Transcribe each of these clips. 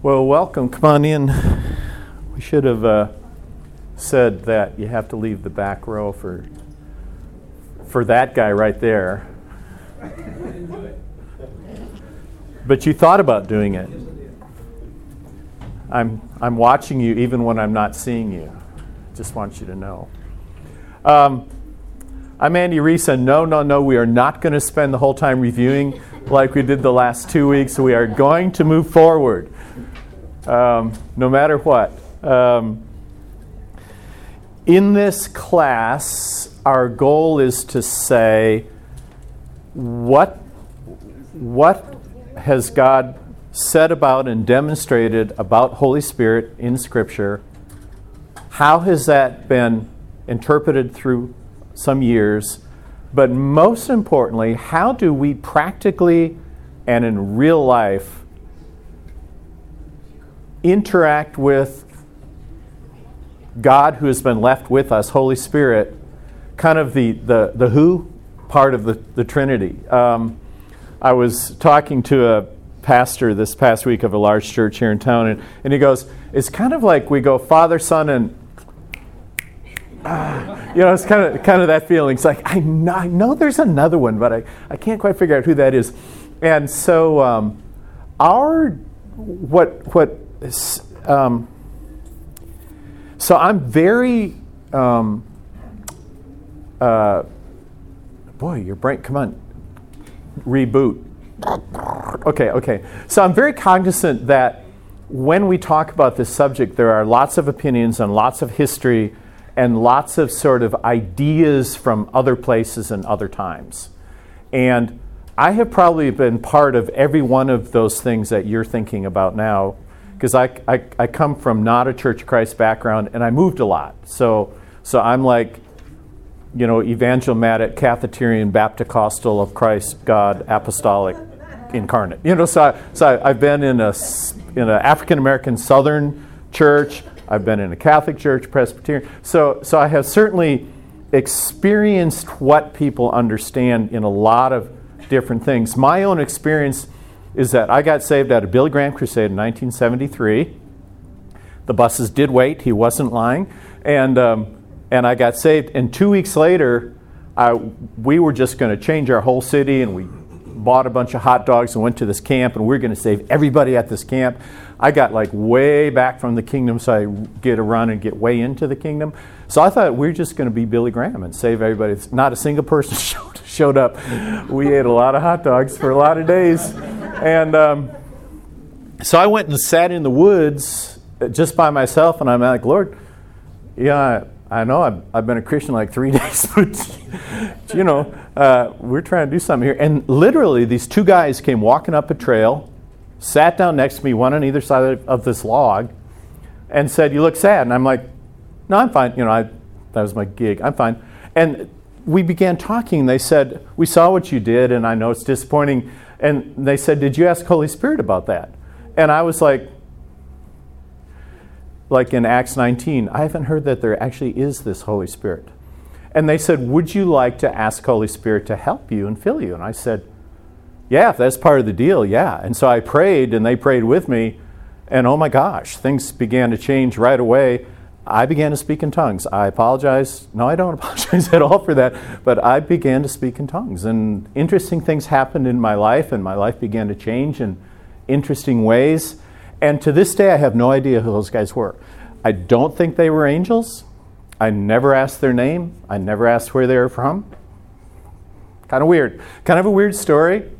Well, welcome. Come on in. We should have uh, said that you have to leave the back row for for that guy right there. But you thought about doing it. I'm I'm watching you even when I'm not seeing you. Just want you to know. Um, I'm Andy Reese, and no, no, no, we are not going to spend the whole time reviewing like we did the last two weeks. We are going to move forward um, no matter what. Um, in this class, our goal is to say what, what has God said about and demonstrated about Holy Spirit in Scripture? How has that been interpreted through some years? But most importantly, how do we practically and in real life interact with God who has been left with us, Holy Spirit, kind of the, the, the who part of the, the Trinity. Um, I was talking to a pastor this past week of a large church here in town, and, and he goes, It's kind of like we go Father, Son, and ah, you know, it's kind of kind of that feeling. It's like I know, I know there's another one, but I, I can't quite figure out who that is. And so um, our what what um, so I'm very, um, uh, boy, your brain, come on, reboot. Okay, okay. So I'm very cognizant that when we talk about this subject, there are lots of opinions and lots of history and lots of sort of ideas from other places and other times. And I have probably been part of every one of those things that you're thinking about now because I, I, I, come from not a Church of Christ background and I moved a lot. So, so I'm like, you know, evangelical, Catholic, Baptist, of Christ, God, apostolic, incarnate. You know, so, I, so I, have been in a in an African American Southern church. I've been in a Catholic church, Presbyterian. So, so I have certainly experienced what people understand in a lot of different things. My own experience is that I got saved at a Billy Graham crusade in 1973. The buses did wait, he wasn't lying. And, um, and I got saved. And two weeks later, I, we were just going to change our whole city and we bought a bunch of hot dogs and went to this camp and we are going to save everybody at this camp. I got like way back from the kingdom, so I get a run and get way into the kingdom. So I thought we are just going to be Billy Graham and save everybody. Not a single person showed, showed up. We ate a lot of hot dogs for a lot of days. And um, so I went and sat in the woods just by myself, and I'm like, Lord, yeah, I, I know I've, I've, been a Christian like three days, but you know, uh, we're trying to do something here. And literally, these two guys came walking up a trail, sat down next to me, one on either side of, of this log, and said, "You look sad." And I'm like, "No, I'm fine." You know, I, that was my gig. I'm fine. And we began talking. They said, "We saw what you did, and I know it's disappointing." And they said, Did you ask Holy Spirit about that? And I was like, like in Acts 19, I haven't heard that there actually is this Holy Spirit. And they said, Would you like to ask Holy Spirit to help you and fill you? And I said, Yeah, if that's part of the deal, yeah. And so I prayed and they prayed with me. And oh my gosh, things began to change right away. I began to speak in tongues. I apologize. No, I don't apologize at all for that. But I began to speak in tongues. And interesting things happened in my life, and my life began to change in interesting ways. And to this day, I have no idea who those guys were. I don't think they were angels. I never asked their name. I never asked where they were from. Kind of weird. Kind of a weird story.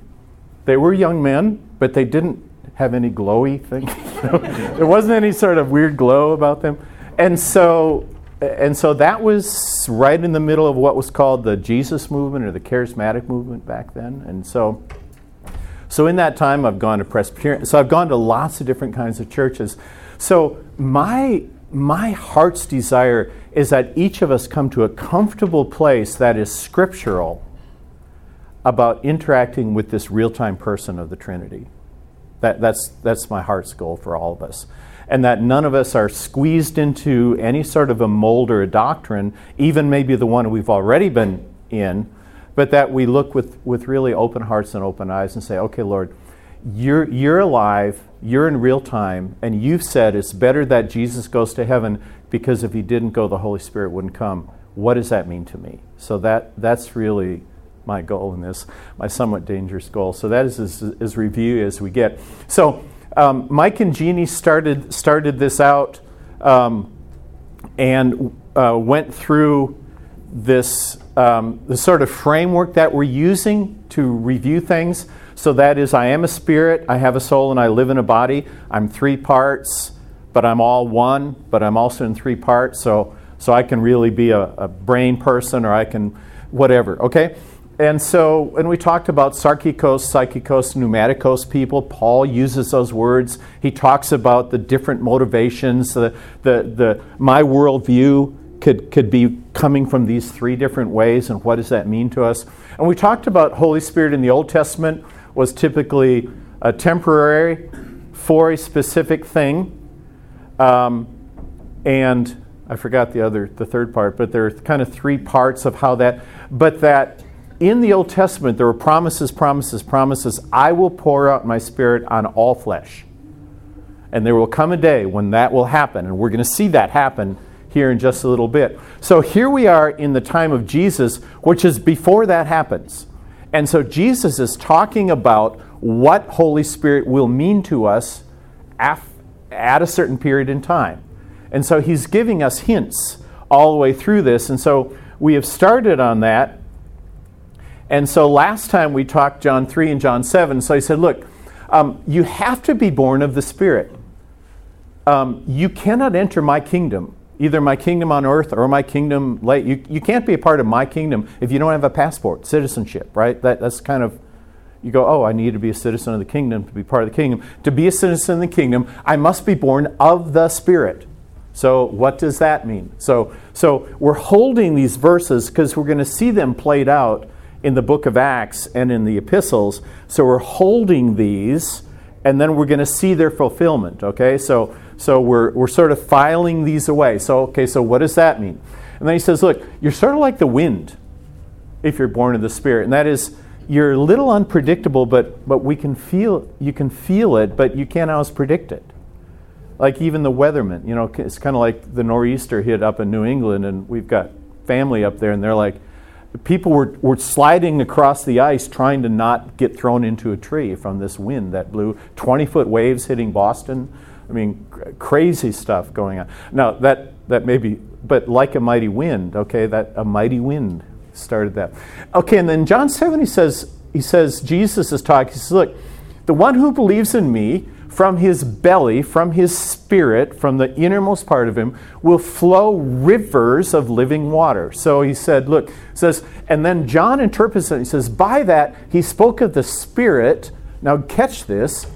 They were young men, but they didn't have any glowy thing. there wasn't any sort of weird glow about them and so and so that was right in the middle of what was called the Jesus movement or the charismatic movement back then. And so so in that time I've gone to Presbyterian so I've gone to lots of different kinds of churches. So my my heart's desire is that each of us come to a comfortable place that is scriptural about interacting with this real-time person of the Trinity. That, that's, that's my heart's goal for all of us and that none of us are squeezed into any sort of a mold or a doctrine, even maybe the one we've already been in, but that we look with, with really open hearts and open eyes and say, okay, Lord, you're, you're alive, you're in real time, and you've said it's better that Jesus goes to heaven because if he didn't go, the Holy Spirit wouldn't come. What does that mean to me? So that, that's really my goal in this, my somewhat dangerous goal. So that is as, as review as we get. So um, Mike and Jeannie started, started this out um, and uh, went through this, um, the sort of framework that we're using to review things. So that is, I am a spirit, I have a soul, and I live in a body. I'm three parts, but I'm all one, but I'm also in three parts. So, so I can really be a, a brain person or I can whatever, okay? And so when we talked about sarkikos, psychikos, pneumatikos people, Paul uses those words. He talks about the different motivations. The, the, the, my worldview could, could be coming from these three different ways, and what does that mean to us? And we talked about Holy Spirit in the Old Testament was typically a temporary for a specific thing. Um, and I forgot the other, the third part, but there are kind of three parts of how that, but that in the Old Testament there were promises, promises, promises. I will pour out my spirit on all flesh. And there will come a day when that will happen, and we're going to see that happen here in just a little bit. So here we are in the time of Jesus, which is before that happens. And so Jesus is talking about what Holy Spirit will mean to us at a certain period in time. And so he's giving us hints all the way through this. And so we have started on that. And so last time we talked John 3 and John 7. So I said, look, um, you have to be born of the Spirit. Um, you cannot enter my kingdom either my kingdom on earth or my kingdom late. You, you can't be a part of my kingdom if you don't have a passport, citizenship, right? That, that's kind of, you go, oh, I need to be a citizen of the kingdom to be part of the kingdom. To be a citizen of the kingdom, I must be born of the Spirit. So, what does that mean? So, so we're holding these verses because we're going to see them played out in the book of Acts and in the epistles. So, we're holding these and then we're going to see their fulfillment, okay? So, so we're, we're sort of filing these away. So, okay, so what does that mean? And then he says, look, you're sort of like the wind if you're born of the Spirit. And that is, you're a little unpredictable, but, but we can feel, you can feel it, but you can't always predict it. Like even the weatherman, you know, it's kind of like the nor'easter hit up in New England, and we've got family up there, and they're like, people were, were sliding across the ice trying to not get thrown into a tree from this wind that blew 20 foot waves hitting Boston. I mean, crazy stuff going on. Now, that, that may be, but like a mighty wind, okay, that a mighty wind started that. Okay, and then John 7, he says, he says, Jesus is talking, he says, look, the one who believes in me, from his belly, from his spirit, from the innermost part of him, will flow rivers of living water. So he said, look, says, and then John interprets it. He says, by that he spoke of the Spirit. Now catch this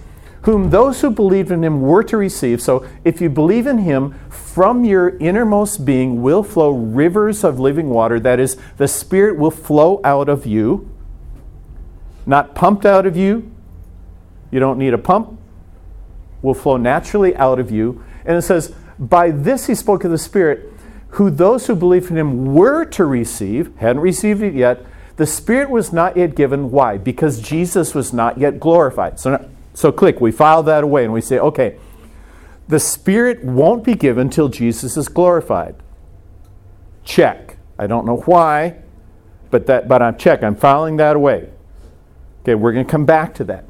whom those who believed in him were to receive. So if you believe in him, from your innermost being will flow rivers of living water. That is, the Spirit will flow out of you, not pumped out of you. You don't need a pump, will flow naturally out of you. And it says, By this he spoke of the Spirit, who those who believed in him were to receive, hadn't received it yet. The Spirit was not yet given. Why? Because Jesus was not yet glorified. So so click, we file that away and we say, okay, the Spirit won't be given till Jesus is glorified. Check. I don't know why, but that but I'm check. I'm filing that away. Okay, we're going to come back to that.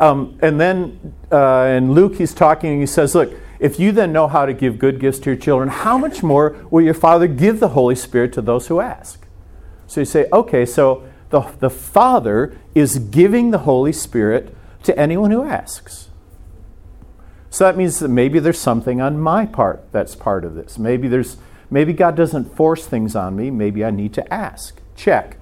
Um, and then uh, in Luke, he's talking and he says, Look, if you then know how to give good gifts to your children, how much more will your Father give the Holy Spirit to those who ask? So you say, okay, so the, the Father is giving the Holy Spirit to anyone who asks. So that means that maybe there's something on my part that's part of this. Maybe there's maybe God doesn't force things on me. Maybe I need to ask. Check.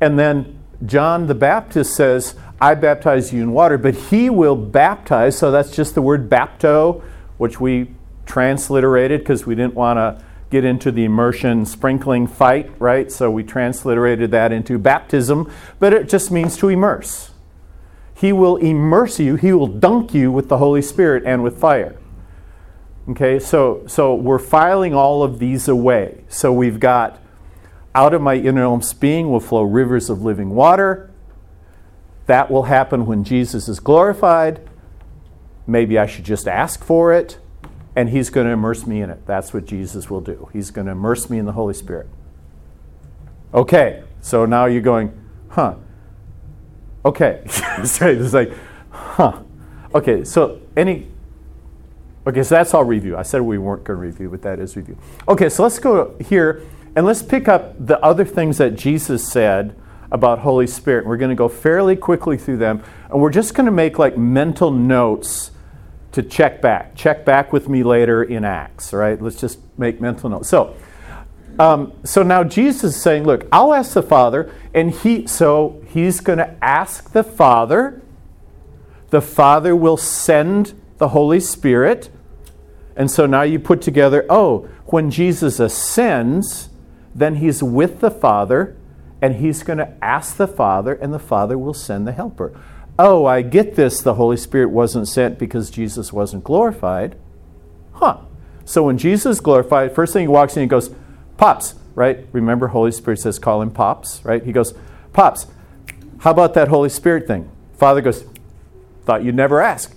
And then John the Baptist says, I baptize you in water, but he will baptize. So that's just the word bapto, which we transliterated because we didn't want to get into the immersion sprinkling fight, right? So we transliterated that into baptism, but it just means to immerse. He will immerse you, He will dunk you with the Holy Spirit and with fire. Okay, so, so we're filing all of these away. So we've got out of my innermost being will flow rivers of living water. That will happen when Jesus is glorified. Maybe I should just ask for it, and He's going to immerse me in it. That's what Jesus will do. He's going to immerse me in the Holy Spirit. Okay, so now you're going, huh. Okay. so it's like, huh. Okay, so any. Okay, so that's all review. I said we weren't going to review, but that is review. Okay, so let's go here and let's pick up the other things that Jesus said about Holy Spirit. We're going to go fairly quickly through them, and we're just going to make like mental notes to check back. Check back with me later in Acts, right? Let's just make mental notes. So, um, so now Jesus is saying, look, I'll ask the Father, and he so he's going to ask the Father. The Father will send the Holy Spirit. And so now you put together, oh, when Jesus ascends, then he's with the Father, and he's going to ask the Father, and the Father will send the Helper. Oh, I get this. The Holy Spirit wasn't sent because Jesus wasn't glorified. Huh. So when Jesus glorified, first thing he walks in, he goes, Pops, right? Remember, Holy Spirit says, call him Pops, right? He goes, Pops, how about that Holy Spirit thing? Father goes, Thought you'd never ask.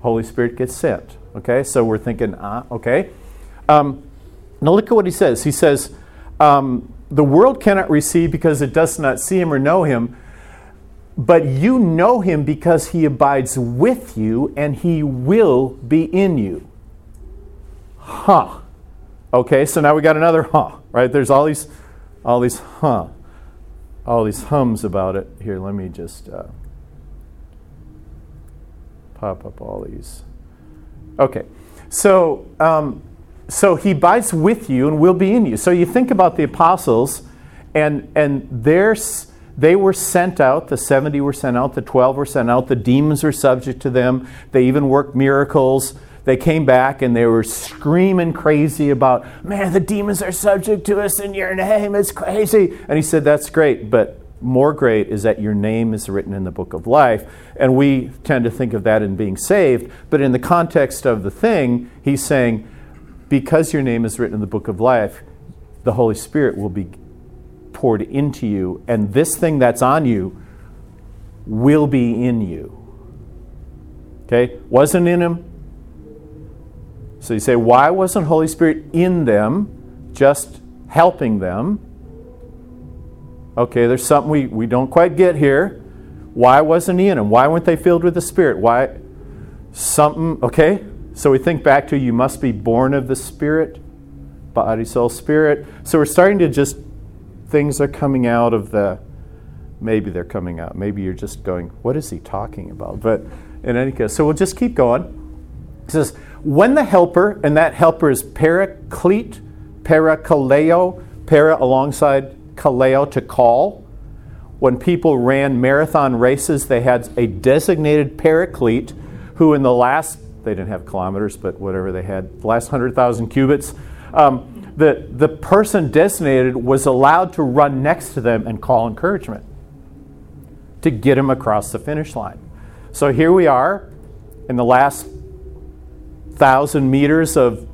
Holy Spirit gets sent. Okay, so we're thinking, ah, okay. Um, now look at what he says. He says, um, The world cannot receive because it does not see him or know him, but you know him because he abides with you and he will be in you. Huh. Okay, so now we got another huh, right? There's all these, all these huh, all these hums about it. Here, let me just uh, pop up all these. Okay, so um, so he abides with you and will be in you. So you think about the apostles, and and there's they were sent out. The 70 were sent out. The 12 were sent out. The demons were subject to them. They even worked miracles they came back and they were screaming crazy about, man, the demons are subject to us in your name. It's crazy. And he said, that's great, but more great is that your name is written in the book of life. And we tend to think of that in being saved. But in the context of the thing, he's saying, because your name is written in the book of life, the Holy Spirit will be poured into you. And this thing that's on you will be in you. Okay? Wasn't in him, so you say, why wasn't Holy Spirit in them, just helping them? Okay, there's something we, we don't quite get here. Why wasn't he in them? Why weren't they filled with the Spirit? Why? Something, okay? So we think back to you must be born of the Spirit, body, soul, spirit. So we're starting to just, things are coming out of the, maybe they're coming out. Maybe you're just going, what is he talking about? But in any case, so we'll just keep going. It says, when the helper, and that helper is paraclete, parakaleo, para alongside kaleo to call. When people ran marathon races, they had a designated paraclete who, in the last, they didn't have kilometers, but whatever they had, the last 100,000 cubits, um, the, the person designated was allowed to run next to them and call encouragement to get him across the finish line. So here we are in the last thousand meters of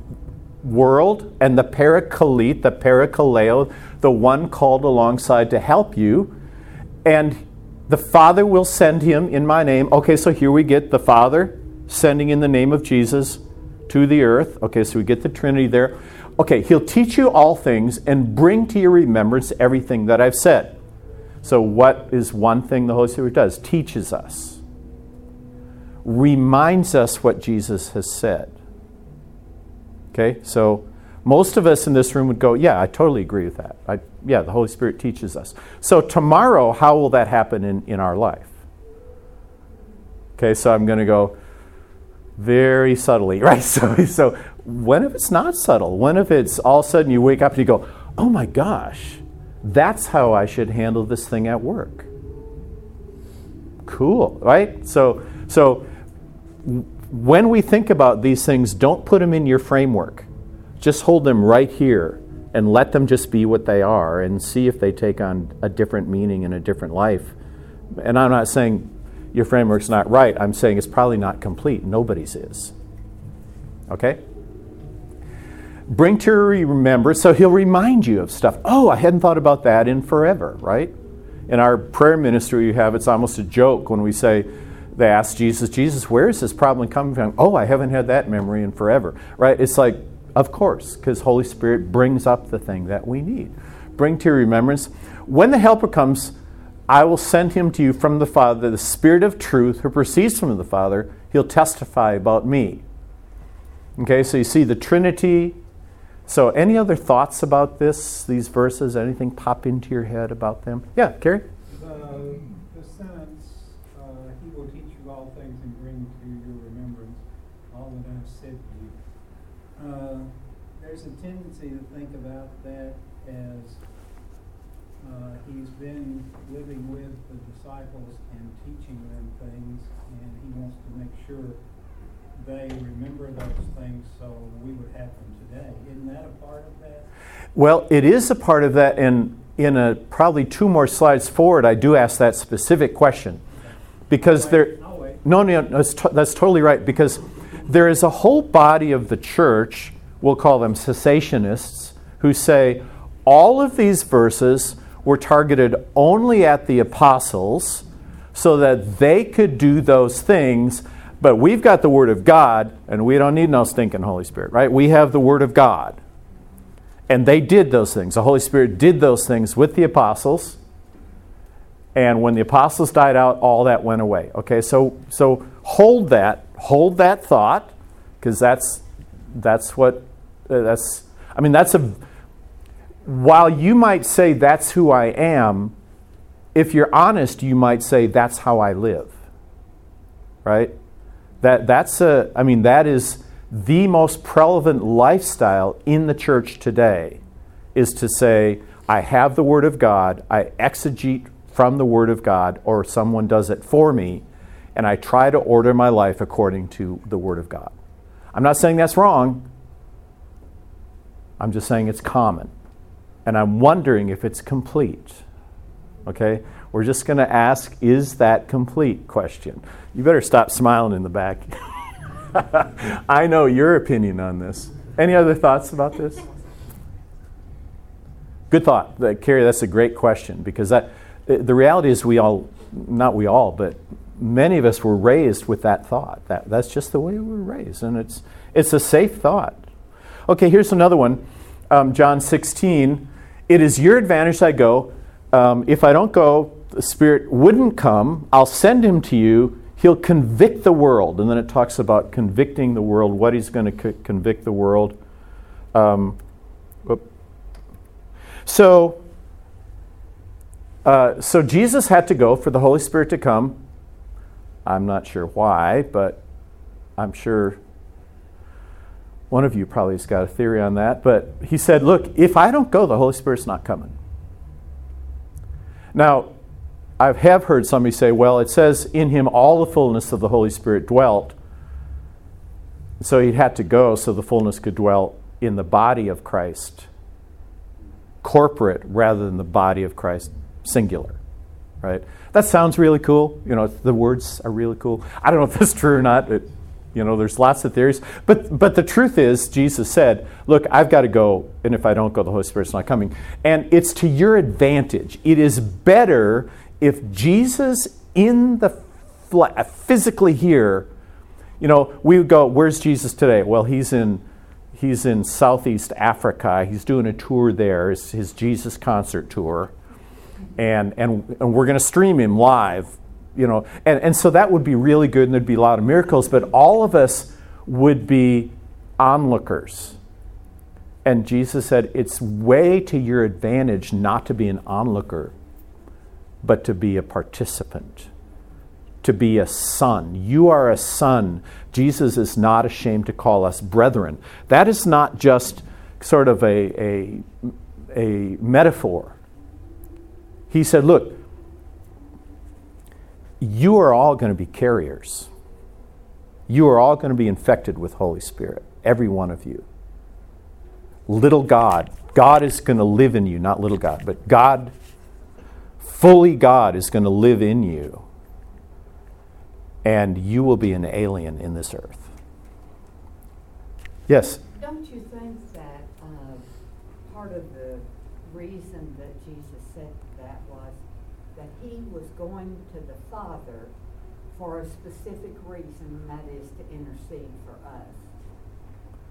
world, and the paraclete, the parakaleo, the one called alongside to help you, and the Father will send him in my name. Okay, so here we get the Father sending in the name of Jesus to the earth. Okay, so we get the Trinity there. Okay, he'll teach you all things and bring to your remembrance everything that I've said. So, what is one thing the Holy Spirit does? Teaches us reminds us what Jesus has said. Okay, so most of us in this room would go, Yeah, I totally agree with that. I, yeah, the Holy Spirit teaches us. So, tomorrow, how will that happen in, in our life? Okay, so I'm going to go very subtly, right? So, so, when if it's not subtle? When if it's all of a sudden you wake up and you go, Oh my gosh, that's how I should handle this thing at work? Cool, right? So, so when we think about these things, don't put them in your framework. Just hold them right here and let them just be what they are and see if they take on a different meaning in a different life. And I'm not saying your framework's not right, I'm saying it's probably not complete. Nobody's is. Okay? Bring to remembrance, so he'll remind you of stuff. Oh, I hadn't thought about that in forever, right? In our prayer ministry, you have it's almost a joke when we say, they ask Jesus, Jesus, where is this problem coming from? Oh, I haven't had that memory in forever, right? It's like, of course, because Holy Spirit brings up the thing that we need. Bring to remembrance. When the Helper comes, I will send him to you from the Father, the Spirit of truth who proceeds from the Father. He'll testify about me. Okay, so you see the Trinity. So, any other thoughts about this, these verses? Anything pop into your head about them? Yeah, Carrie? The, the sentence, uh, He will teach you all things and bring to your remembrance all that I've said to you. Uh, there's a tendency to think about that as uh, he's been living with the disciples and teaching them things, and he wants to make sure they remember those things so we would have them today. Isn't that a part of that? Well, it is a part of that, and in a probably two more slides forward, I do ask that specific question because there. wait. I'll wait. No, no, no that's, to- that's totally right because there is a whole body of the church. We'll call them cessationists who say all of these verses were targeted only at the apostles so that they could do those things. But we've got the Word of God, and we don't need no stinking Holy Spirit, right? We have the Word of God. And they did those things. The Holy Spirit did those things with the apostles. And when the apostles died out, all that went away. Okay, so so hold that, hold that thought, because that's that's what uh, that's. I mean, that's a. While you might say that's who I am, if you're honest, you might say that's how I live. Right? That that's a. I mean, that is the most prevalent lifestyle in the church today, is to say I have the Word of God, I exegete from the Word of God, or someone does it for me, and I try to order my life according to the Word of God. I'm not saying that's wrong. I'm just saying it's common. And I'm wondering if it's complete. Okay? We're just going to ask, is that complete question? You better stop smiling in the back. I know your opinion on this. Any other thoughts about this? Good thought, Carrie. That's a great question because that the reality is we all, not we all, but many of us were raised with that thought. That that's just the way we were raised, and it's it's a safe thought. Okay, here's another one. Um, John 16. It is your advantage I go. Um, if I don't go, the Spirit wouldn't come. I'll send him to you. He'll convict the world. And then it talks about convicting the world, what he's going to c- convict the world. Um, so, uh, so Jesus had to go for the Holy Spirit to come. I'm not sure why, but I'm sure one of you probably has got a theory on that. But he said, Look, if I don't go, the Holy Spirit's not coming. Now, I have heard somebody say, well, it says, in him all the fullness of the Holy Spirit dwelt. So he had to go so the fullness could dwell in the body of Christ, corporate rather than the body of Christ, singular. Right? That sounds really cool. You know, the words are really cool. I don't know if that's true or not. It, you know, there's lots of theories. But, but the truth is, Jesus said, Look, I've got to go, and if I don't go, the Holy Spirit's not coming. And it's to your advantage. It is better if Jesus in the fle- uh, physically here, you know, we would go, Where's Jesus today? Well, he's in. He's in Southeast Africa. He's doing a tour there. It's his Jesus concert tour. And, and, and we're going to stream him live you know, and, and so that would be really good and there'd be a lot of miracles, but all of us would be onlookers. And Jesus said, it's way to your advantage not to be an onlooker, but to be a participant, to be a son. You are a son. Jesus is not ashamed to call us brethren. That is not just sort of a, a, a metaphor. He said, look, you are all going to be carriers. You are all going to be infected with Holy Spirit, every one of you. Little God, God is going to live in you, not little God, but God, fully God, is going to live in you. And you will be an alien in this earth. Yes? Don't you think that uh, part of the reason that Jesus said that was that he was going to the Father for a specific reason, that is to intercede for us.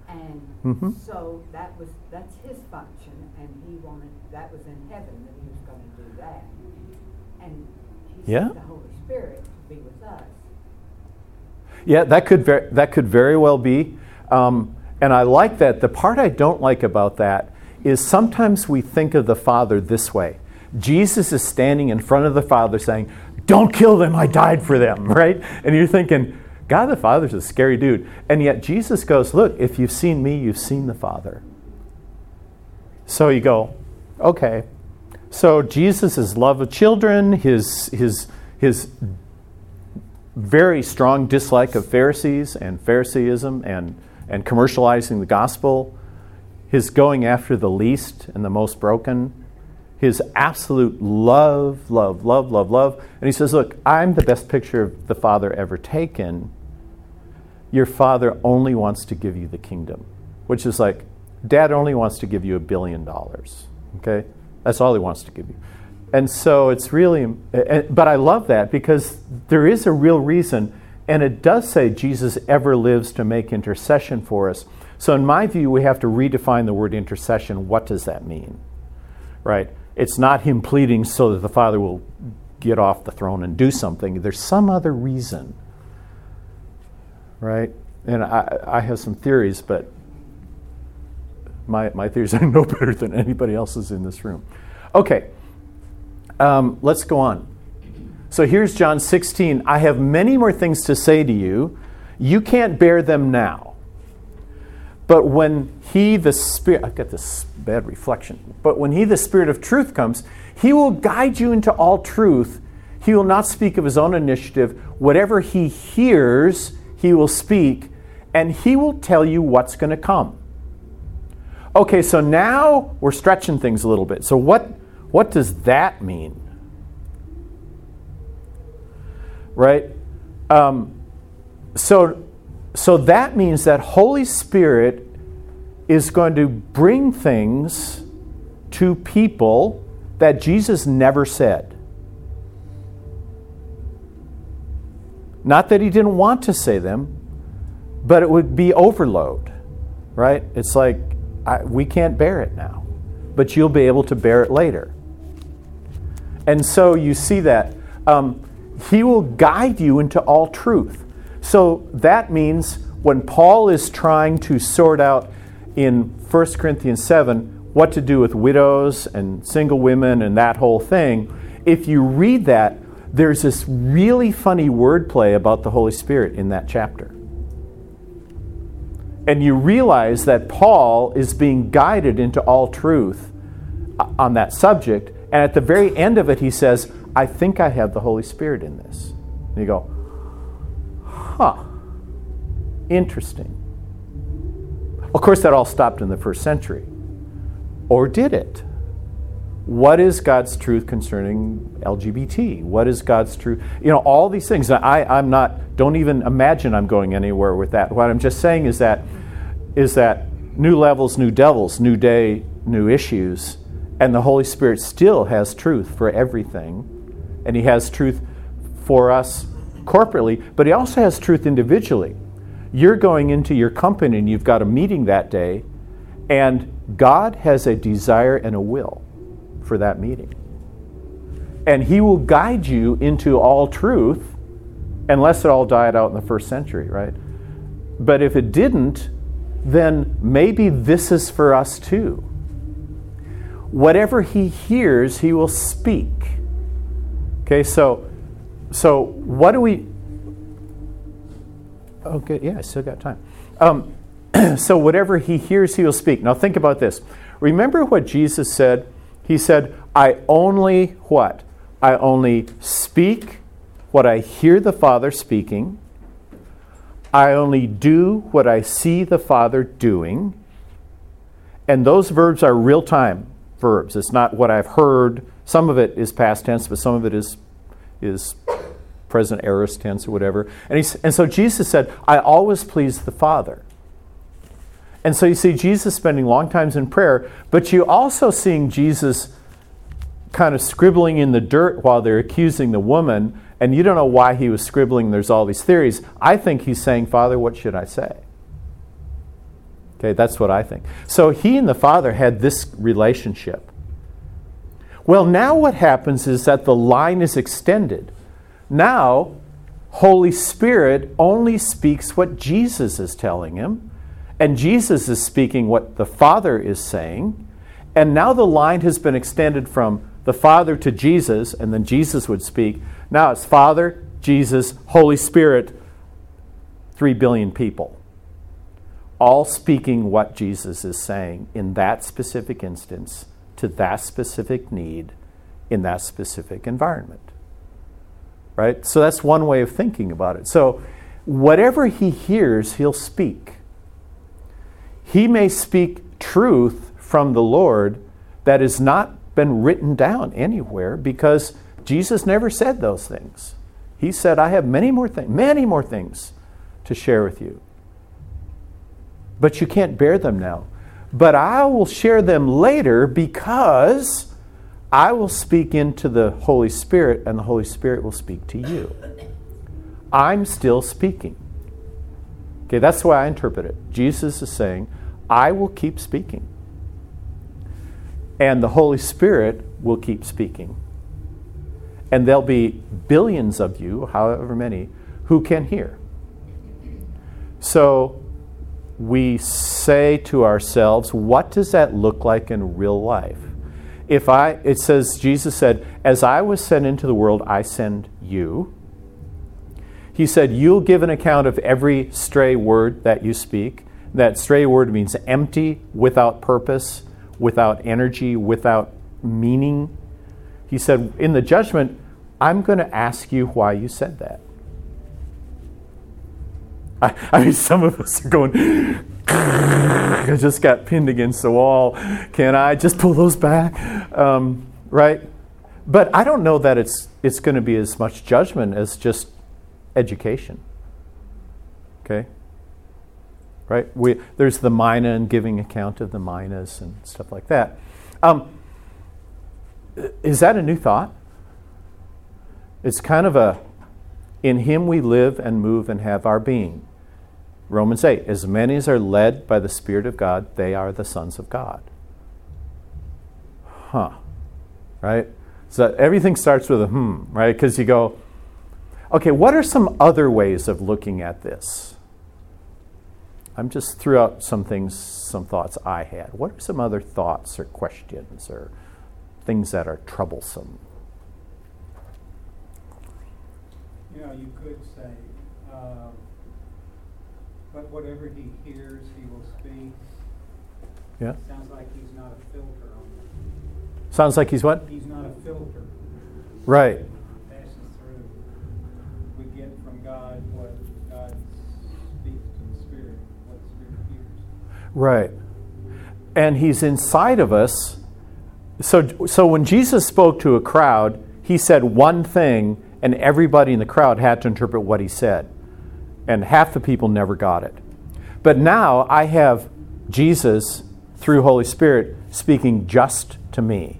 And Mhm. so that was that's his function, and he wanted that was in heaven that he was going to do that. And he Yeah. sent the Holy Spirit to be with us. Yeah, that could ver- that could very well be, um, and I like that. The part I don't like about that is sometimes we think of the Father this way: Jesus is standing in front of the Father saying, "Don't kill them. I died for them." Right? And you're thinking, God the Father's a scary dude, and yet Jesus goes, "Look, if you've seen me, you've seen the Father." So you go, okay. So Jesus' love of children, his his his very strong dislike of Pharisees and Phariseeism and, and commercializing the gospel, his going after the least and the most broken, his absolute love, love, love, love, love. And he says, Look, I'm the best picture of the Father ever taken. Your Father only wants to give you the kingdom, which is like, Dad only wants to give you a billion dollars. Okay? That's all he wants to give you. And so it's really, but I love that because there is a real reason, and it does say Jesus ever lives to make intercession for us. So, in my view, we have to redefine the word intercession. What does that mean? Right? It's not him pleading so that the Father will get off the throne and do something. There's some other reason. Right? And I, I have some theories, but my, my theories are no better than anybody else's in this room. Okay. Um, let's go on. So here's John 16. I have many more things to say to you. You can't bear them now. But when he, the Spirit, I've got this bad reflection. But when he, the Spirit of truth, comes, he will guide you into all truth. He will not speak of his own initiative. Whatever he hears, he will speak, and he will tell you what's going to come. Okay, so now we're stretching things a little bit. So, what, what does that mean? Right? Um, so, so that means that Holy Spirit is going to bring things to people that Jesus never said. Not that he didn't want to say them, but it would be overload, right? It's like, I, we can't bear it now, but you'll be able to bear it later. And so you see that. Um, he will guide you into all truth. So that means when Paul is trying to sort out in 1 Corinthians 7 what to do with widows and single women and that whole thing, if you read that, there's this really funny wordplay about the Holy Spirit in that chapter. And you realize that Paul is being guided into all truth uh, on that subject. And at the very end of it, he says, I think I have the Holy Spirit in this. And you go, huh, interesting. Of course, that all stopped in the first century. Or did it? What is God's truth concerning LGBT? What is God's truth? You know, all these things. I, I'm not, don't even imagine I'm going anywhere with that. What I'm just saying is that, is that new levels, new devils, new day, new issues, and the Holy Spirit still has truth for everything. And He has truth for us corporately, but He also has truth individually. You're going into your company and you've got a meeting that day, and God has a desire and a will for that meeting. And He will guide you into all truth, unless it all died out in the first century, right? But if it didn't, then maybe this is for us too. Whatever He hears, He will speak. Okay, so so what do we Okay, yeah, I still got time. Um, so whatever he hears, he will speak. Now think about this. Remember what Jesus said? He said, I only what? I only speak what I hear the Father speaking. I only do what I see the Father doing. And those verbs are real time verbs. It's not what I've heard. Some of it is past tense, but some of it is, is present aorist tense or whatever. And, he, and so Jesus said, I always please the Father. And so you see Jesus spending long times in prayer, but you also seeing Jesus kind of scribbling in the dirt while they're accusing the woman, and you don't know why he was scribbling. There's all these theories. I think he's saying, Father, what should I say? Okay, that's what I think. So he and the Father had this relationship. Well, now what happens is that the line is extended. Now, Holy Spirit only speaks what Jesus is telling him, and Jesus is speaking what the Father is saying. And now the line has been extended from the Father to Jesus, and then Jesus would speak. Now it's Father, Jesus, Holy Spirit, three billion people all speaking what Jesus is saying in that specific instance to that specific need in that specific environment. Right? So that's one way of thinking about it. So whatever he hears, he'll speak. He may speak truth from the Lord that has not been written down anywhere because Jesus never said those things. He said, I have many more things, many more things to share with you but you can't bear them now. But I will share them later because I will speak into the Holy Spirit and the Holy Spirit will speak to you. I'm still speaking. Okay, that's the way I interpret it. Jesus is saying, I will keep speaking. And the Holy Spirit will keep speaking. And there'll be billions of you, however many, who can hear. So we say to ourselves, what does that look like in real life? If I, it says, Jesus said, as I was sent into the world, I send you. He said, You'll give an account of every stray word that you speak. That stray word means empty, without purpose, without energy, without meaning. He said, In the judgment, I'm going to ask you why you said that. I, I mean, some of us are going, I just got pinned against the wall. Can I just pull those back? Um, right? But I don't know that it's, it's going to be as much judgment as just education. Okay? Right? We, there's the mina and giving account of the minas and stuff like that. Um, is that a new thought? It's kind of a, in him we live and move and have our being. Romans 8 As many as are led by the Spirit of God, they are the sons of God. Huh. Right? So everything starts with a hmm, right? Because you go, okay, what are some other ways of looking at this? I'm just threw out some things, some thoughts I had. What are some other thoughts or questions or things that are troublesome? You know, you could say, uh, but whatever he hears, he will speak. Yeah. Sounds like he's not a filter on Sounds like he's what? He's not a filter. Right. Passes through. We get from God what God speaks to the Spirit, what the Spirit hears. Right. And he's inside of us. So, so when Jesus spoke to a crowd, he said one thing, and everybody in the crowd had to interpret what he said and half the people never got it. But now I have Jesus through Holy Spirit speaking just to me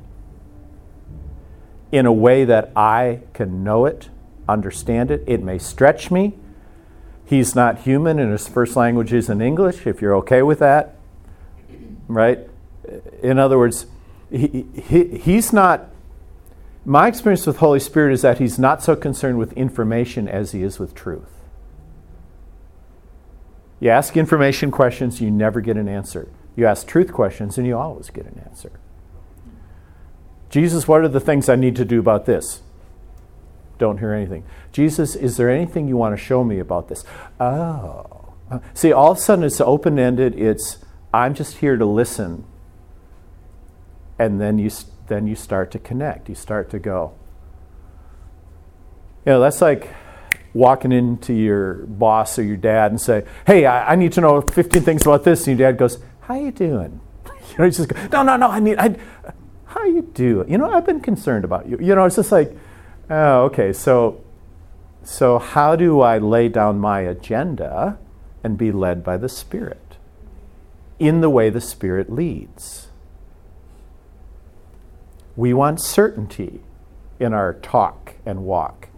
in a way that I can know it, understand it. It may stretch me. He's not human and his first language is in English, if you're okay with that. Right? In other words, he, he, he's not. My experience with Holy Spirit is that he's not so concerned with information as he is with truth. You ask information questions, you never get an answer. You ask truth questions, and you always get an answer. Jesus, what are the things I need to do about this? Don't hear anything. Jesus, is there anything you want to show me about this? Oh. See, all of a sudden it's open ended. It's, I'm just here to listen. And then you, then you start to connect. You start to go. You know, that's like walking into your boss or your dad and say, "Hey, I, I need to know 15 things about this," and your dad goes, "How you doing?" You know, just goes, "No, no, no. I need, I, how you doing? You know, I've been concerned about you. You know, it's just like, oh, okay. So, so how do I lay down my agenda and be led by the Spirit in the way the Spirit leads?" We want certainty in our talk and walk.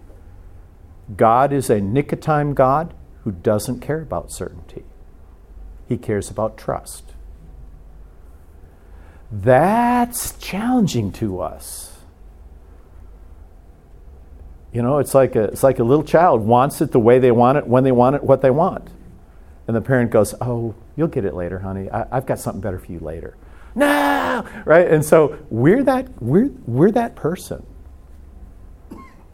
God is a nicotime God who doesn't care about certainty, He cares about trust. That's challenging to us. You know, it's like a, it's like a little child wants it the way they want it, when they want it, what they want. And the parent goes, Oh, you'll get it later, honey. I, have got something better for you later. No! Right? And so we're that, we're, we're that person.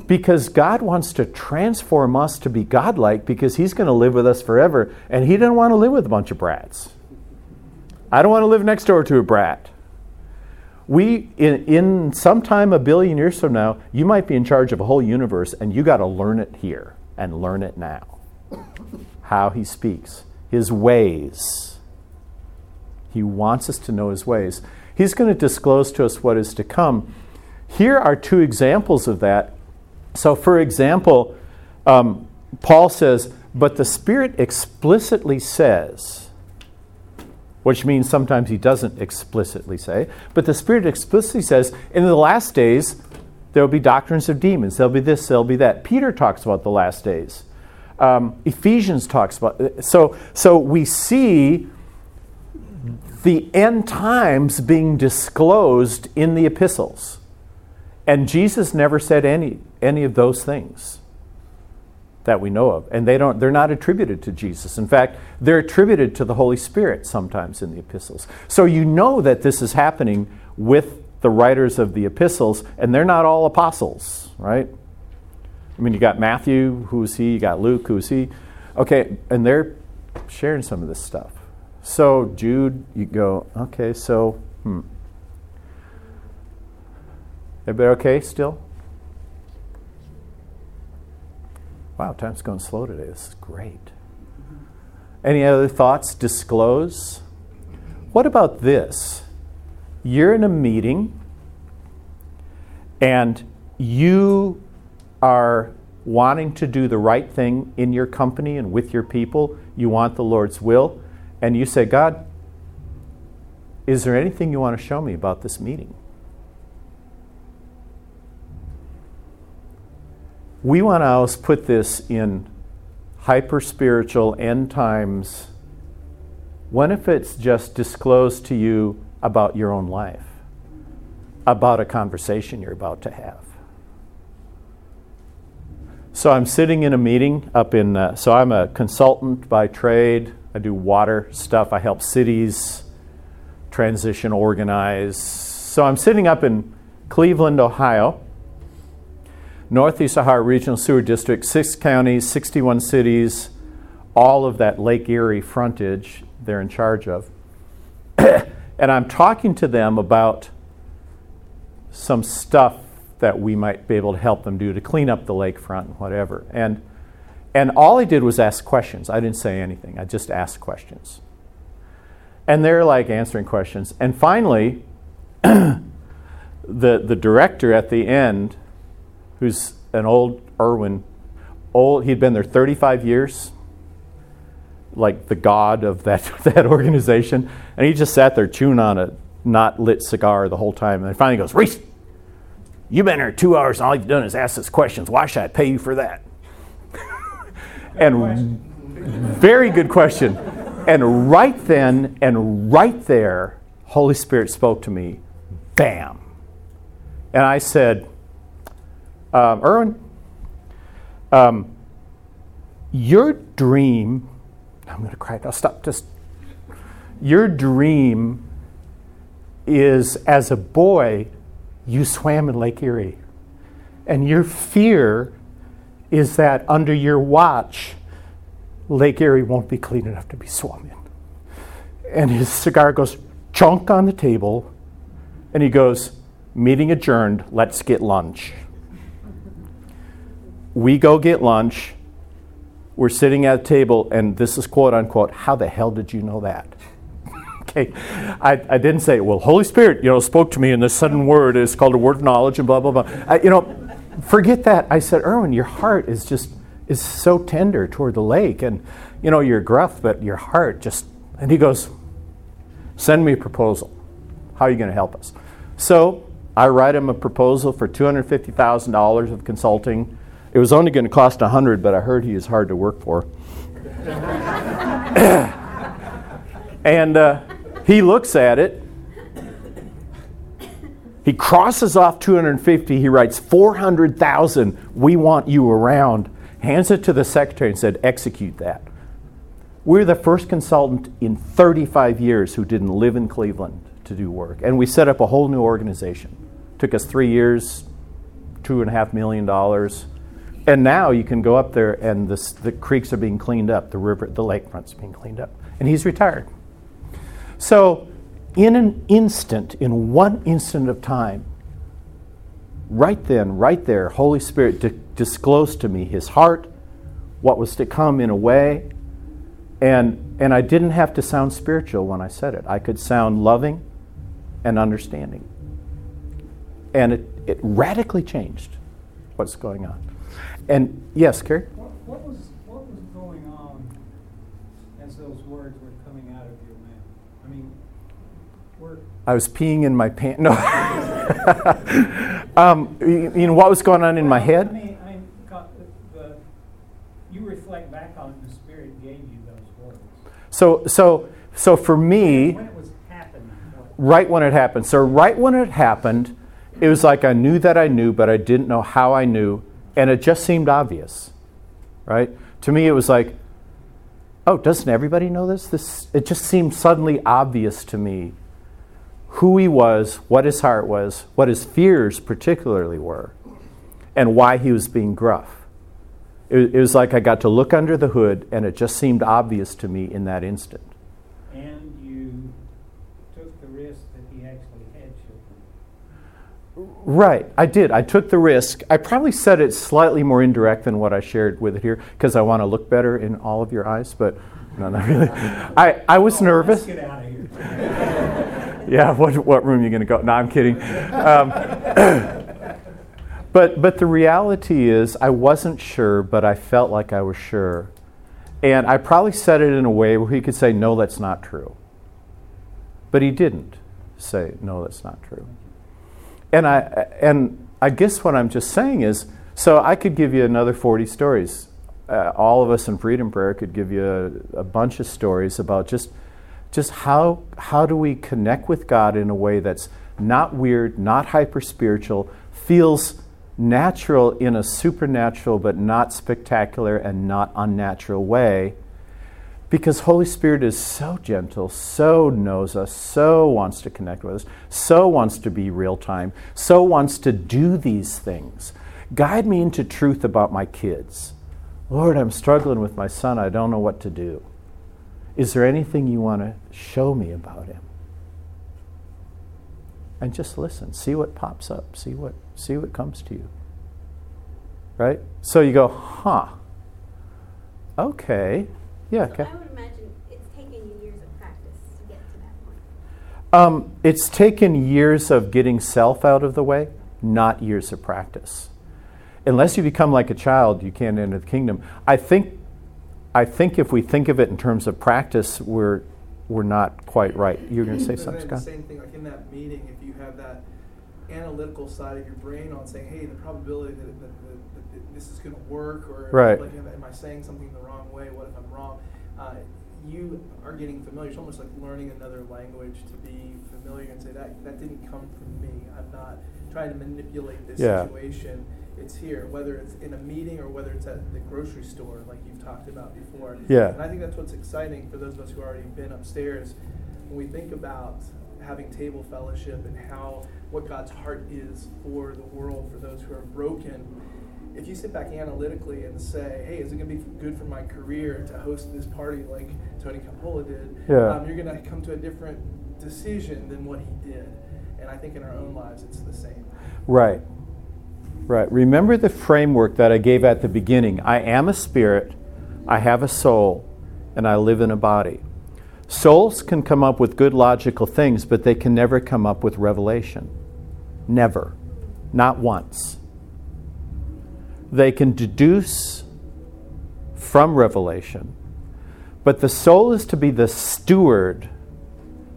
Because God wants to transform us to be godlike because He's going to live with us forever. And He doesn't want to live with a bunch of brats. I don't want to live next door to a brat we in, in sometime a billion years from now you might be in charge of a whole universe and you got to learn it here and learn it now how he speaks his ways he wants us to know his ways he's going to disclose to us what is to come here are two examples of that so for example um, paul says but the spirit explicitly says which means sometimes he doesn't explicitly say. But the Spirit explicitly says, in the last days, there will be doctrines of demons. There'll be this, there'll be that. Peter talks about the last days. Um, Ephesians talks about so so we see the end times being disclosed in the epistles. And Jesus never said any any of those things that we know of. And they don't, they're not attributed to Jesus. In fact, they're attributed to the Holy Spirit sometimes in the epistles. So you know that this is happening with the writers of the epistles, and they're not all apostles, right? I mean, you got Matthew, who's he? You got Luke, who's he? Okay, and they're sharing some of this stuff. So, Jude, you go, okay, so, hmm. Everybody okay still? Wow, time's going slow today. This is great. Any other thoughts? Disclose. What about this? You're in a meeting and you are wanting to do the right thing in your company and with your people. You want the Lord's will. And you say, God, is there anything you want to show me about this meeting? We want to always put this in hyper spiritual end times. What if it's just disclosed to you about your own life, about a conversation you're about to have? So I'm sitting in a meeting up in, uh, so I'm a consultant by trade. I do water stuff. I help cities transition, organize. So I'm sitting up in Cleveland, Ohio Northeast Ohio Regional Sewer District, six counties, 61 cities, all of that Lake Erie frontage they're in charge of. and I'm talking to them about some stuff that we might be able to help them do to clean up the lakefront and whatever. And, and all I did was ask questions. I didn't say anything, I just asked questions. And they're like answering questions. And finally, the, the director at the end who's an old Erwin, old. He'd been there 35 years, like the god of that that organization, and he just sat there chewing on a not lit cigar the whole time. And finally goes, Reese, you've been here two hours, and all you've done is ask us questions. Why should I pay you for that? and very good question. And right then and right there, Holy Spirit spoke to me, bam. And I said, um, Erwin, um, your dream, I'm going to cry. I'll stop. Just your dream is as a boy, you swam in Lake Erie, and your fear is that under your watch, Lake Erie won't be clean enough to be swum in. And his cigar goes chunk on the table, and he goes, Meeting adjourned, let's get lunch we go get lunch. We're sitting at a table, and this is quote unquote, how the hell did you know that? okay, I, I didn't say, well, Holy Spirit, you know, spoke to me in this sudden word. It's called a word of knowledge, and blah blah blah. I, you know, forget that. I said, Erwin, your heart is just is so tender toward the lake, and you know, you're gruff, but your heart just. And he goes, send me a proposal. How are you going to help us? So I write him a proposal for $250,000 of consulting. It was only going to cost 100, but I heard he is hard to work for. and uh, he looks at it. He crosses off 250. He writes 400,000. We want you around. Hands it to the secretary and said, execute that. We're the first consultant in 35 years who didn't live in Cleveland to do work. And we set up a whole new organization. Took us three years, two and a half million dollars. And now you can go up there and the creeks are being cleaned up, the river, the lakefront's being cleaned up. And he's retired. So, in an instant, in one instant of time, right then, right there, Holy Spirit di- disclosed to me his heart, what was to come in a way, and, and I didn't have to sound spiritual when I said it. I could sound loving and understanding. And it, it radically changed what's going on. And yes, Carrie? What, what was what was going on as those words were coming out of your mouth? I mean, were I was peeing in my pants. No. um, you, you know what was going on in my I head? mean, I mean, got the, the, you reflect back on it, the Spirit gave you those words. So, so, so for me, When it was happening, what- right when it happened. So right when it happened, it was like I knew that I knew, but I didn't know how I knew, and it just seemed obvious. Right? To me, it was like, oh, doesn't everybody know this? This it just seemed suddenly obvious to me who he was, what his heart was, what his fears particularly were, and why he was being gruff. It, it was like I got to look under the hood, and it just seemed obvious to me in that instant. and you took the risk that he actually had children. Right, I did. I took the risk. I probably said it slightly more indirect than what I shared with it here because I want to look better in all of your eyes, but no, not really. I, I was Oh, nervous. Get out of here. Yeah, what, what room are you going to go? No, I'm kidding. Um, but, but the reality is, I wasn't sure, but I felt like I was sure. And I probably said it in a way where he could say, no, that's not true. But he didn't say, no, that's not true. And I, and I guess what I'm just saying is, so I could give you another 40 stories. Uh, all of us in Freedom Prayer could give you a, a bunch of stories about just, just how, how do we connect with God in a way that's not weird, not hyper spiritual, feels natural in a supernatural but not spectacular and not unnatural way because holy spirit is so gentle so knows us so wants to connect with us so wants to be real time so wants to do these things. Guide me into truth about my kids. Lord i'm struggling with my son. I don't know what to do. Is there anything you want to show me about him? And just listen. See what pops up. See what see what comes to you. Right? So you go huh. Okay yeah So okay I would imagine it's taken years of practice to get to that point. Um, it's taken years of getting self out of the way, not years of practice. Unless you become like a child, you can't enter the kingdom. I think, I think if we think of it in terms of practice, we're, we're not quite right. You're going to say something, then Scott? Same thing, like in that meeting, if you have that analytical side of your brain on saying, hey, the probability that, that, that, that this is going to work, or Right. like, am, am I saying something the wrong way? What if I'm wrong? Uh, you are getting familiar. It's almost like learning another language to be familiar and say that that didn't come from me. I'm not trying to manipulate this Yeah. situation. It's here, whether it's in a meeting or whether it's at the grocery store, like you've talked about before. Yeah. And I think that's what's exciting for those of us who already been upstairs. When we think about having table fellowship and how what God's heart is for the world, for those who are broken, if you sit back analytically and say, "Hey, is it going to be good for my career to host this party like Tony Campolo did?" Yeah. Um, you're going to come to a different decision than what he did. And I think in our own lives, it's the same. Right. Right. Remember the framework that I gave at the beginning. I am a spirit, I have a soul, and I live in a body. Souls can come up with good logical things, but they can never come up with revelation. Never. Not once. They can deduce from revelation, but the soul is to be the steward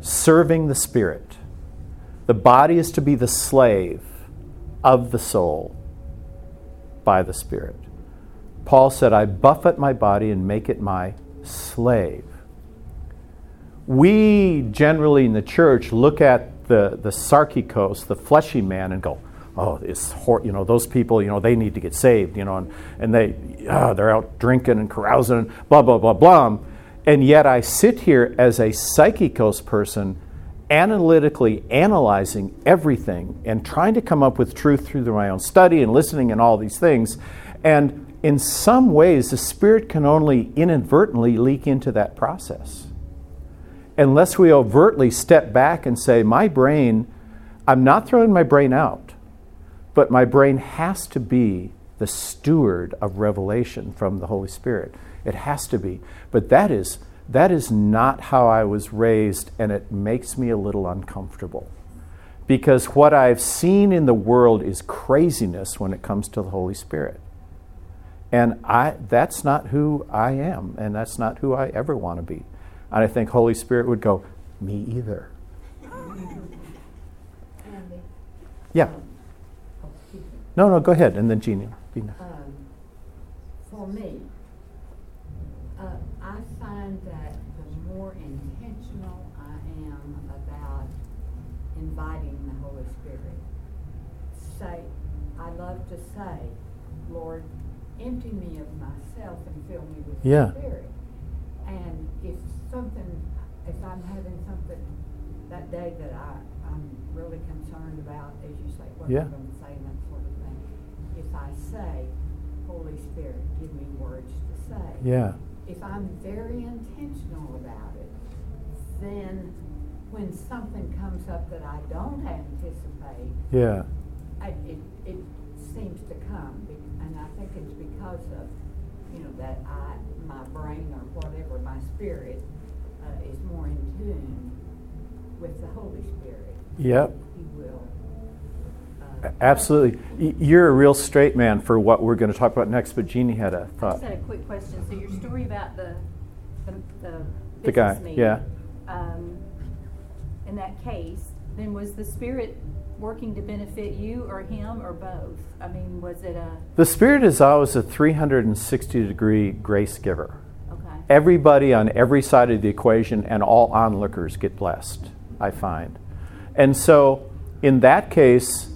serving the spirit The body is to be the slave of the soul by the Spirit. Paul said, I buffet my body and make it my slave. We generally in the church look at the, the sarkikos, the fleshy man, and go, oh, it's hor- you know those people, you know, they need to get saved, you know, and, and they uh, they're out drinking and carousing, blah blah blah blah. And yet I sit here as a psychikos person, analytically analyzing everything and trying to come up with truth through my own study and listening and all these things. And in some ways, the Spirit can only inadvertently leak into that process. Unless we overtly step back and say, My brain, I'm not throwing my brain out, but my brain has to be the steward of revelation from the Holy Spirit. It has to be. But that is, that is not how I was raised, and it makes me a little uncomfortable. Because what I've seen in the world is craziness when it comes to the Holy Spirit. And I, that's not who I am, and that's not who I ever want to be. And I think Holy Spirit would go, me either. Yeah. um, oh, excuse me. No, no, go ahead, and then Jeannie. Um, for me, uh, I find that the more intentional I am about inviting the Holy Spirit, say, I love to say, Lord, empty me of myself and fill me with Yeah. your Spirit. And if something, if I'm having something that day that I, I'm really concerned about, as you say, what Yeah. I'm going to say and that sort of thing, if I say, Holy Spirit, give me words to say. Yeah. If I'm very intentional about it, then when something comes up that I don't anticipate, Yeah. I, it, it seems to come, and I think it's because of, you know, that I, my brain or whatever, my spirit, uh, is more in tune with the Holy Spirit. Yep. He will. Absolutely. You're a real straight man for what we're going to talk about next, but Jeannie had a thought. just had a quick question. So your story about the, the, the The guy, meeting, yeah. Um, in that case, then was the spirit working to benefit you or him or both? I mean, was it a, The Spirit is always a 360 degree grace giver. okay. Everybody on every side of the equation and all onlookers get blessed, I find. And so, in that case,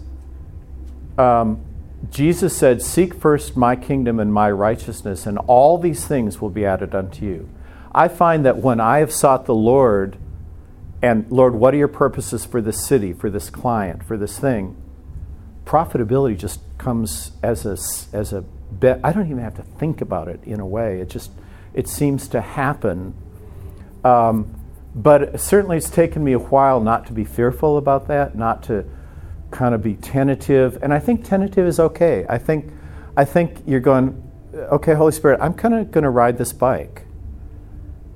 um, Jesus said, Seek first my kingdom and my righteousness, and all these things will be added unto you. I find that when I have sought the Lord, and Lord, what are your purposes for this city, for this client, for this thing? Profitability just comes as a, as a bet. I don't even have to think about it in a way. It just, it seems to happen. Um, but certainly it's taken me a while not to be fearful about that, not to kind of be tentative. And I think tentative is okay. I think, I think you're going, okay, Holy Spirit, I'm kind of going to ride this bike.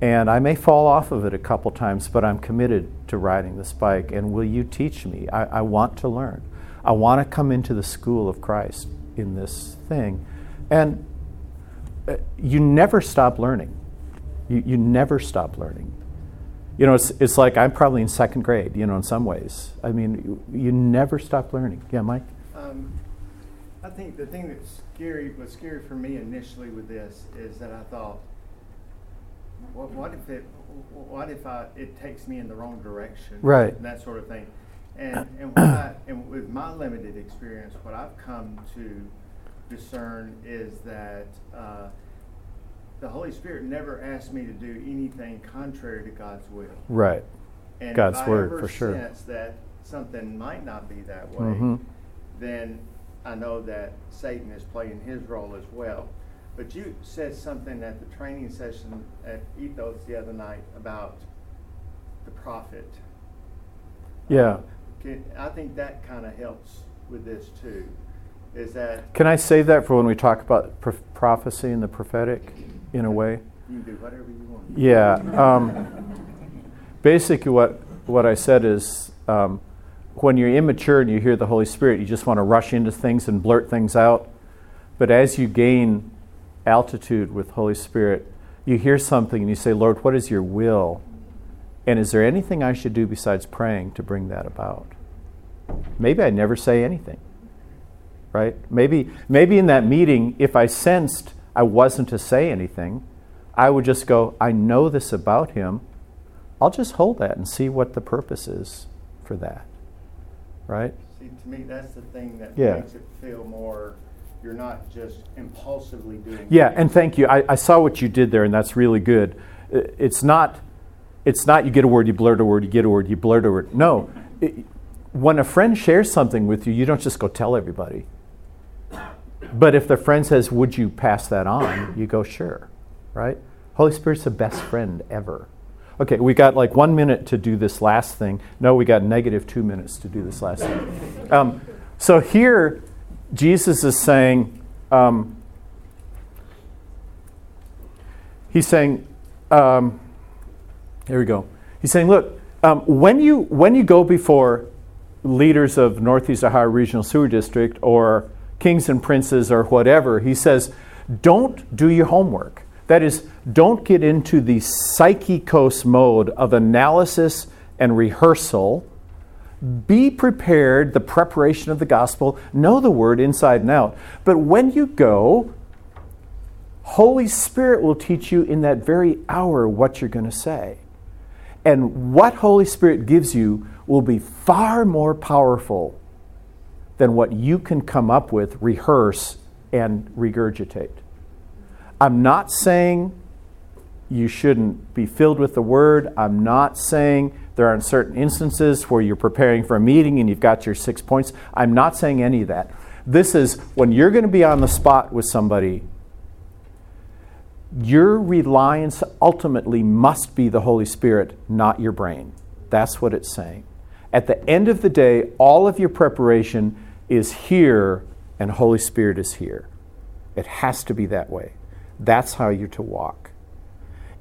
And I may fall off of it a couple times, but I'm committed to riding this bike. And will you teach me? I, I want to learn. I want to come into the school of Christ in this thing. And uh, you never stop learning. You, you never stop learning. You know, it's, it's like I'm probably in second grade, you know, in some ways. I mean, you, you never stop learning. Yeah, Mike? Um, I think the thing that's scary, was scary for me initially with this is that I thought, what, what if it, what if I, it takes me in the wrong direction? Right. And that sort of thing. And, and what I, and with my limited experience, what I've come to discern is that, uh, the Holy Spirit never asked me to do anything contrary to God's will. Right. And God's if I word, ever for sure. sense that something might not be that way, Mhm. then I know that Satan is playing his role as well. But you said something at the training session at Ethos the other night about the prophet. Yeah. Can, I think that kind of helps with this too. Is that Can I save that for when we talk about pro- prophecy and the prophetic in a way? you can do whatever you want. Yeah. Um, basically, what, what I said is um, when you're immature and you hear the Holy Spirit, you just want to rush into things and blurt things out. But as you gain altitude with Holy Spirit, you hear something and you say, Lord, what is your will? And is there anything I should do besides praying to bring that about? maybe I never say anything. Right? Maybe, maybe in that meeting, if I sensed I wasn't to say anything, I would just go, I know this about him. I'll just hold that and see what the purpose is for that. Right? See, to me, that's the thing that Yeah. makes it feel more, you're not just impulsively doing. Yeah, things. and thank you. I, I saw what you did there, and that's really good. It's not, it's not you get a word, you blurt a word, you get a word, you blurt a word. No, it, when a friend shares something with you, you don't just go tell everybody. But if the friend says, "Would you pass that on?" you go, "Sure," right? Holy Spirit's the best friend ever. Okay, we got like one minute to do this last thing. No, we got negative two minutes to do this last thing. Um, so here, Jesus is saying. Um, he's saying, um, here we go. He's saying, look, um, when you when you go before leaders of Northeast Ohio Regional Sewer District or kings and princes or whatever, he says, don't do your homework. That is, don't get into the psychikos mode of analysis and rehearsal. Be prepared, the preparation of the gospel, know the word inside and out. But when you go, Holy Spirit will teach you in that very hour what you're going to say. And what Holy Spirit gives you will be far more powerful than what you can come up with, rehearse, and regurgitate. I'm not saying you shouldn't be filled with the Word. I'm not saying there aren't certain instances where you're preparing for a meeting and you've got your six points. I'm not saying any of that. This is when you're going to be on the spot with somebody your reliance ultimately must be the Holy Spirit, not your brain. That's what it's saying. At the end of the day, all of your preparation is here and Holy Spirit is here. It has to be that way. That's how you're to walk.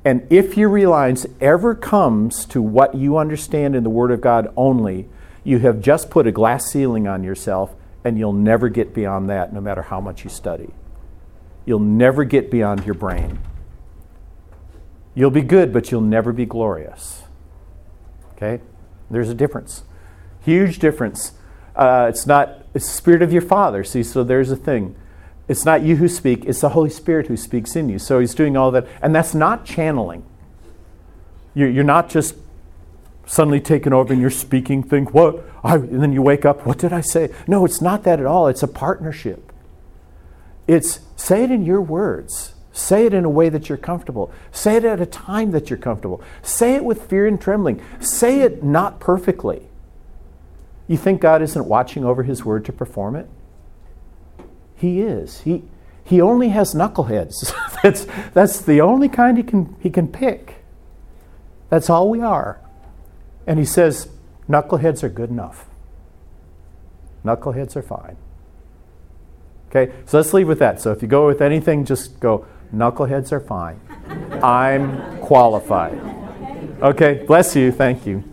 And if your reliance ever comes to what you understand in the Word of God only, you have just put a glass ceiling on yourself and you'll never get beyond that no matter how much you study. You'll never get beyond your brain. You'll be good, but you'll never be glorious. Okay? There's a difference. Huge difference. Uh, it's not, it's the Spirit of your Father. See, so there's a thing. It's not you who speak, it's the Holy Spirit who speaks in you. So He's doing all that. And that's not channeling. You're, you're not just suddenly taken over and you're speaking, think, what? I, and then you wake up, what did I say? No, it's not that at all. It's a partnership. It's say it in your words. Say it in a way that you're comfortable. Say it at a time that you're comfortable. Say it with fear and trembling. Say it not perfectly. You think God isn't watching over His word to perform it? He is. He, he only has knuckleheads. that's, that's the only kind he can, he can pick. That's all we are. And He says, knuckleheads are good enough. Knuckleheads are fine. Okay, so let's leave with that. So if you go with anything, just go, knuckleheads are fine. I'm qualified. Okay, bless you. Thank you.